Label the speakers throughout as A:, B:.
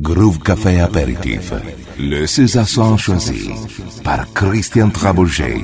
A: Groove Café Apéritif, le César choisi par Christian Trabouget.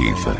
A: positiva.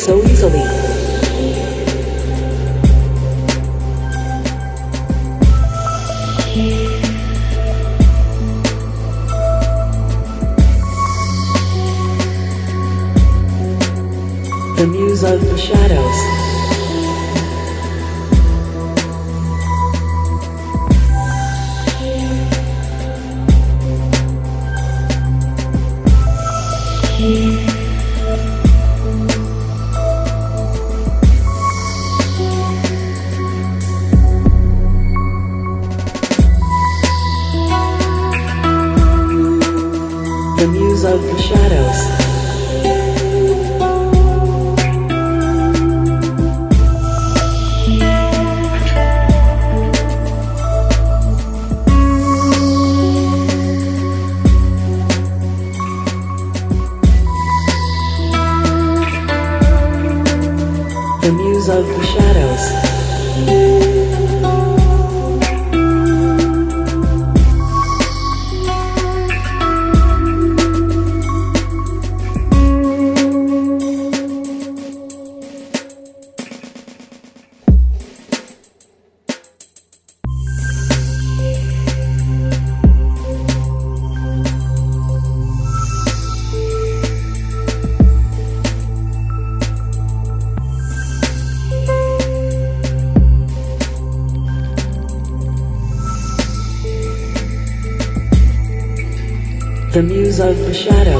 B: so easily
C: shadow.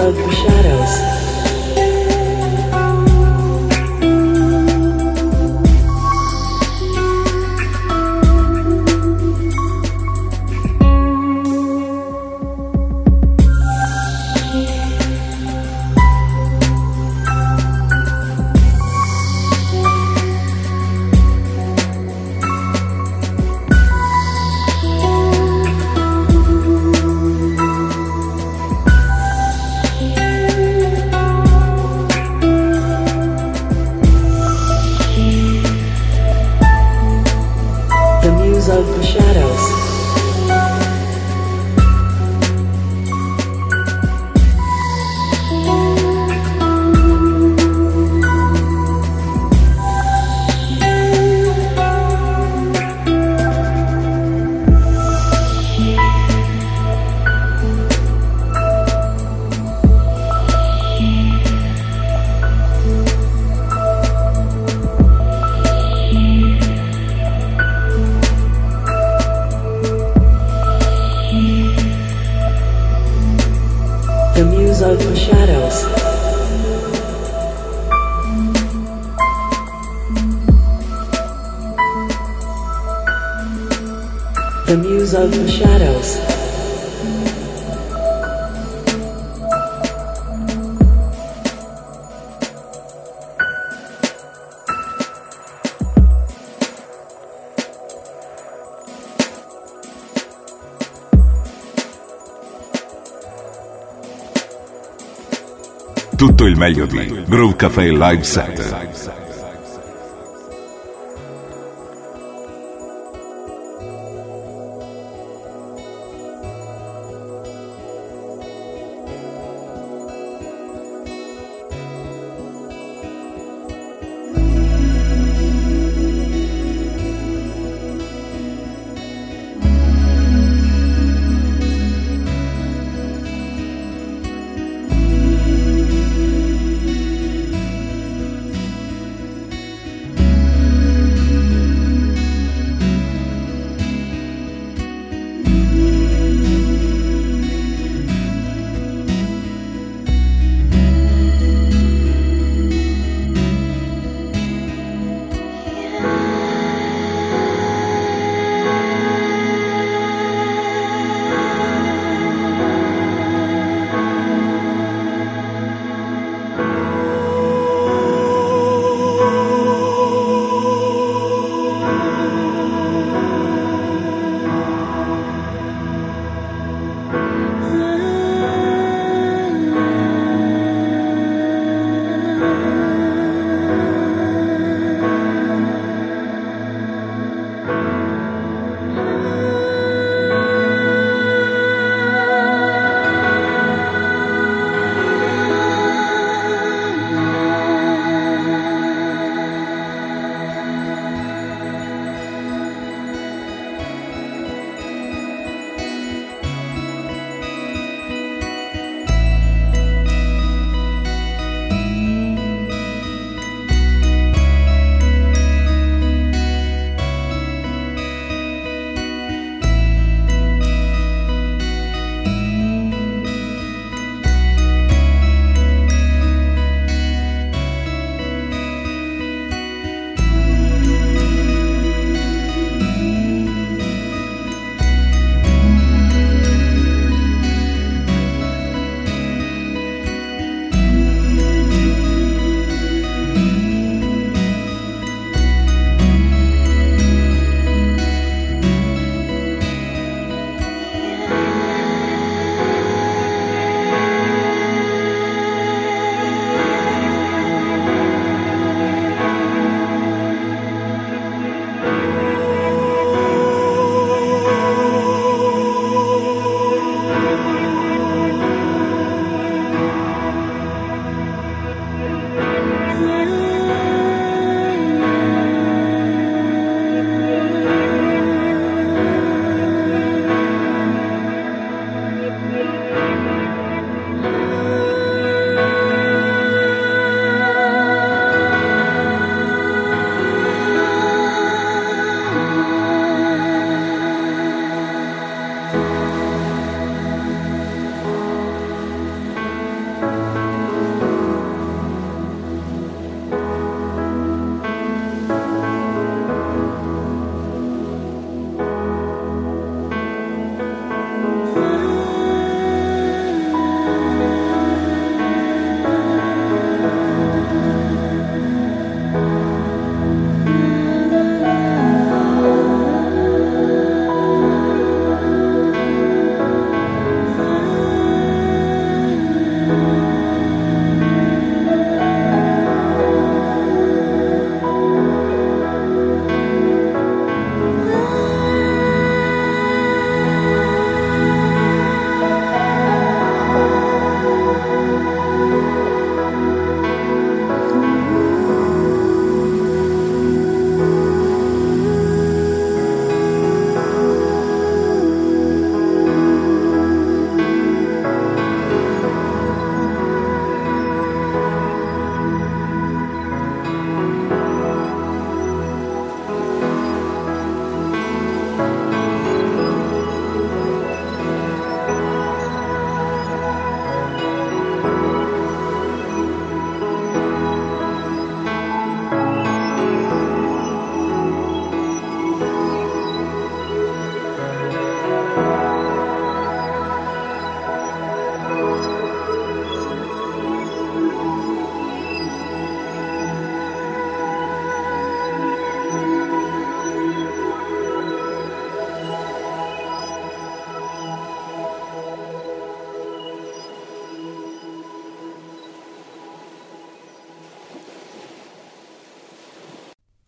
C: slowed
A: for shadow. Meglio di Groove Café Live Set.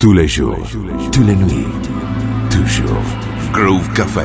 D: Tous les jours, tous les nuits, toujours. Groove Café.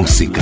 A: música,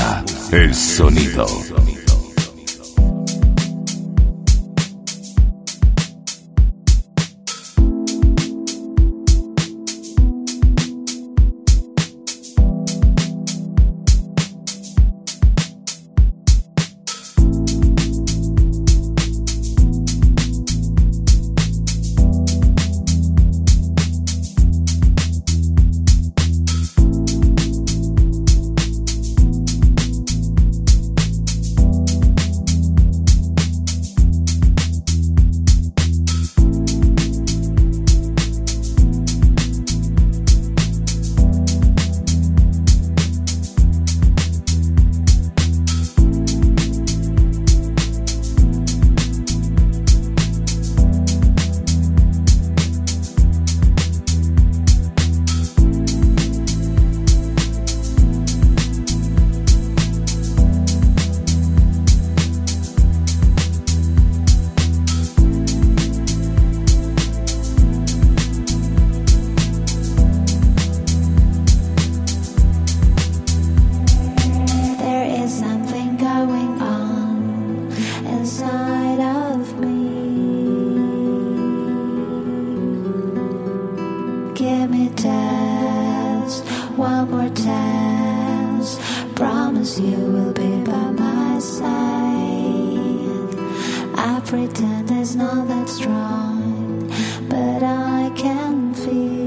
E: one more chance. Promise you will be by my side. I pretend it's not that strong, but I can feel.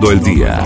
D: todo el día.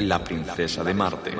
F: La princesa de Marte.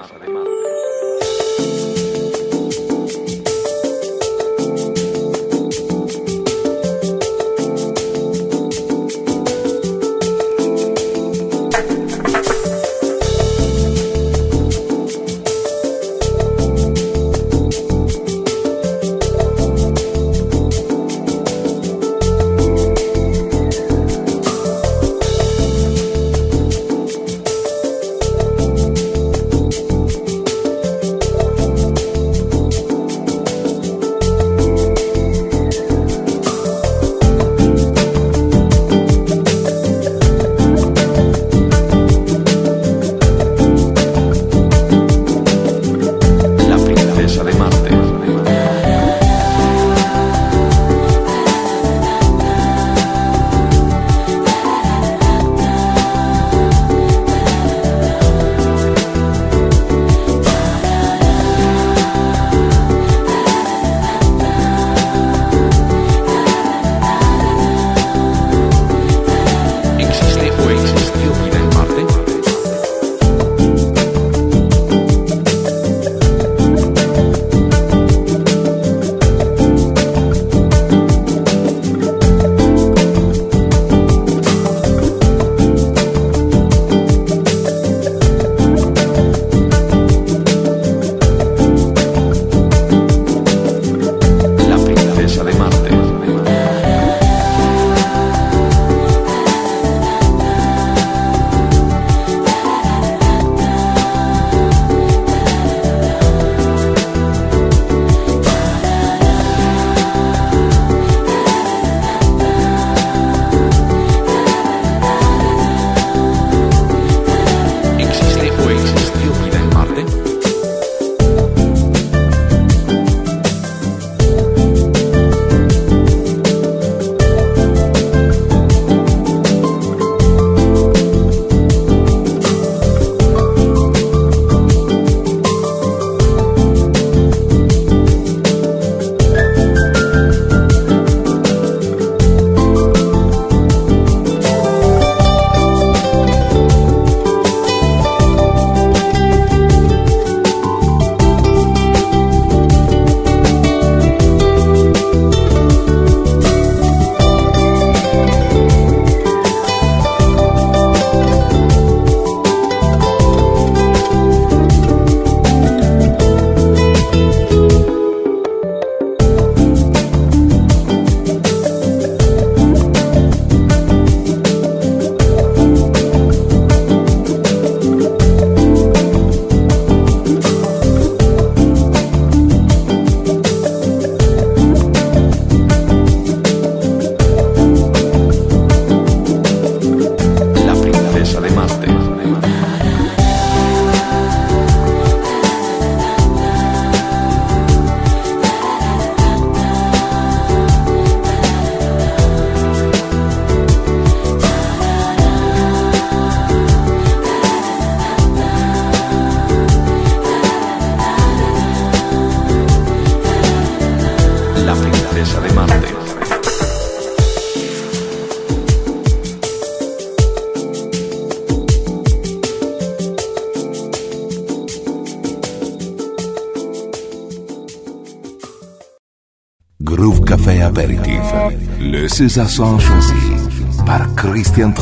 A: Ces accents choisis par Christian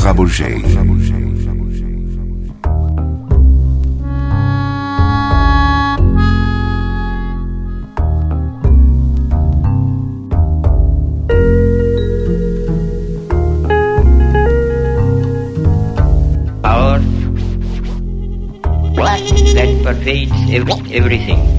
G: Power, that pervades everything.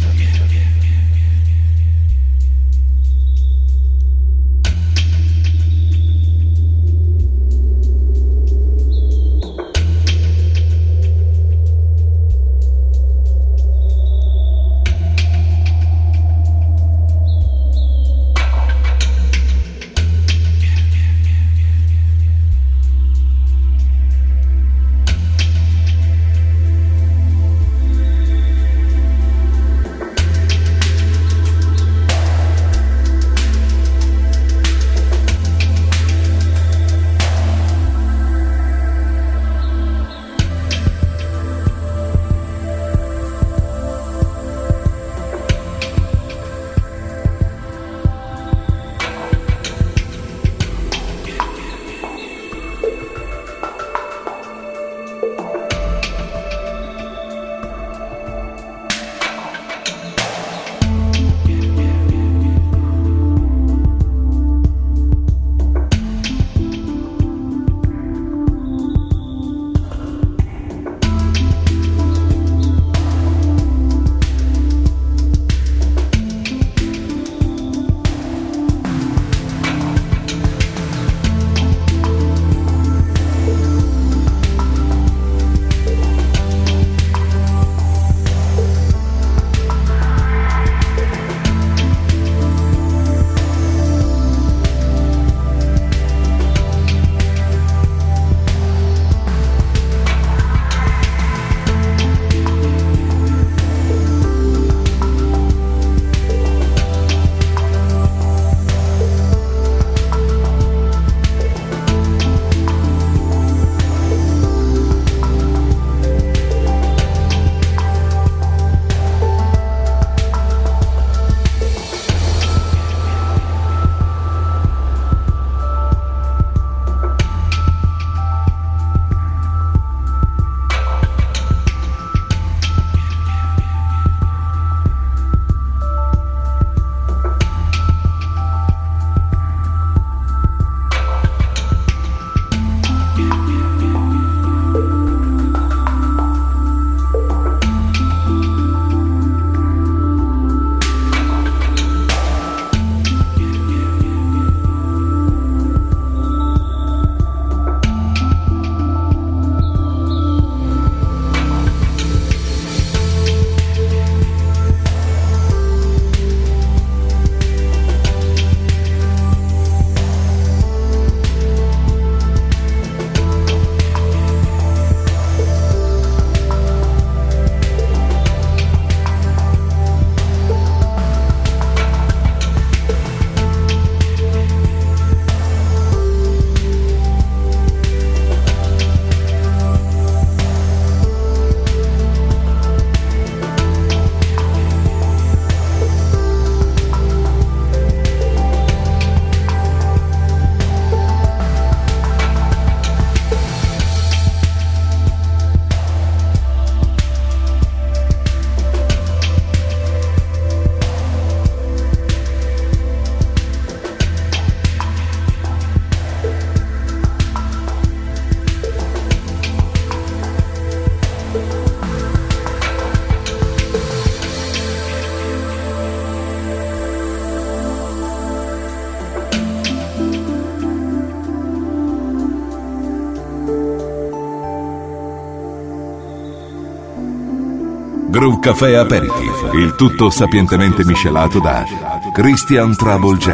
D: Groove Café Aperitif, il tutto sapientemente miscelato da Christian Trouble J.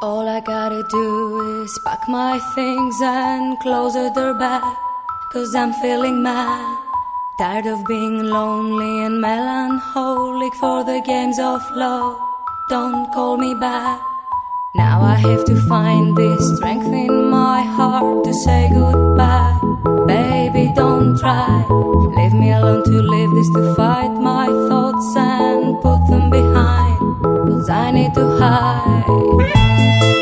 H: All I gotta do is pack my things and close the back, cause I'm feeling mad. Tired of being lonely and melancholic for the games of love. Don't call me back. Now I have to find this strength in my heart to say goodbye. Baby, don't try. Leave me alone to live this to fight my thoughts and put them behind. Cause I need to hide.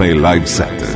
D: A Live
A: Center.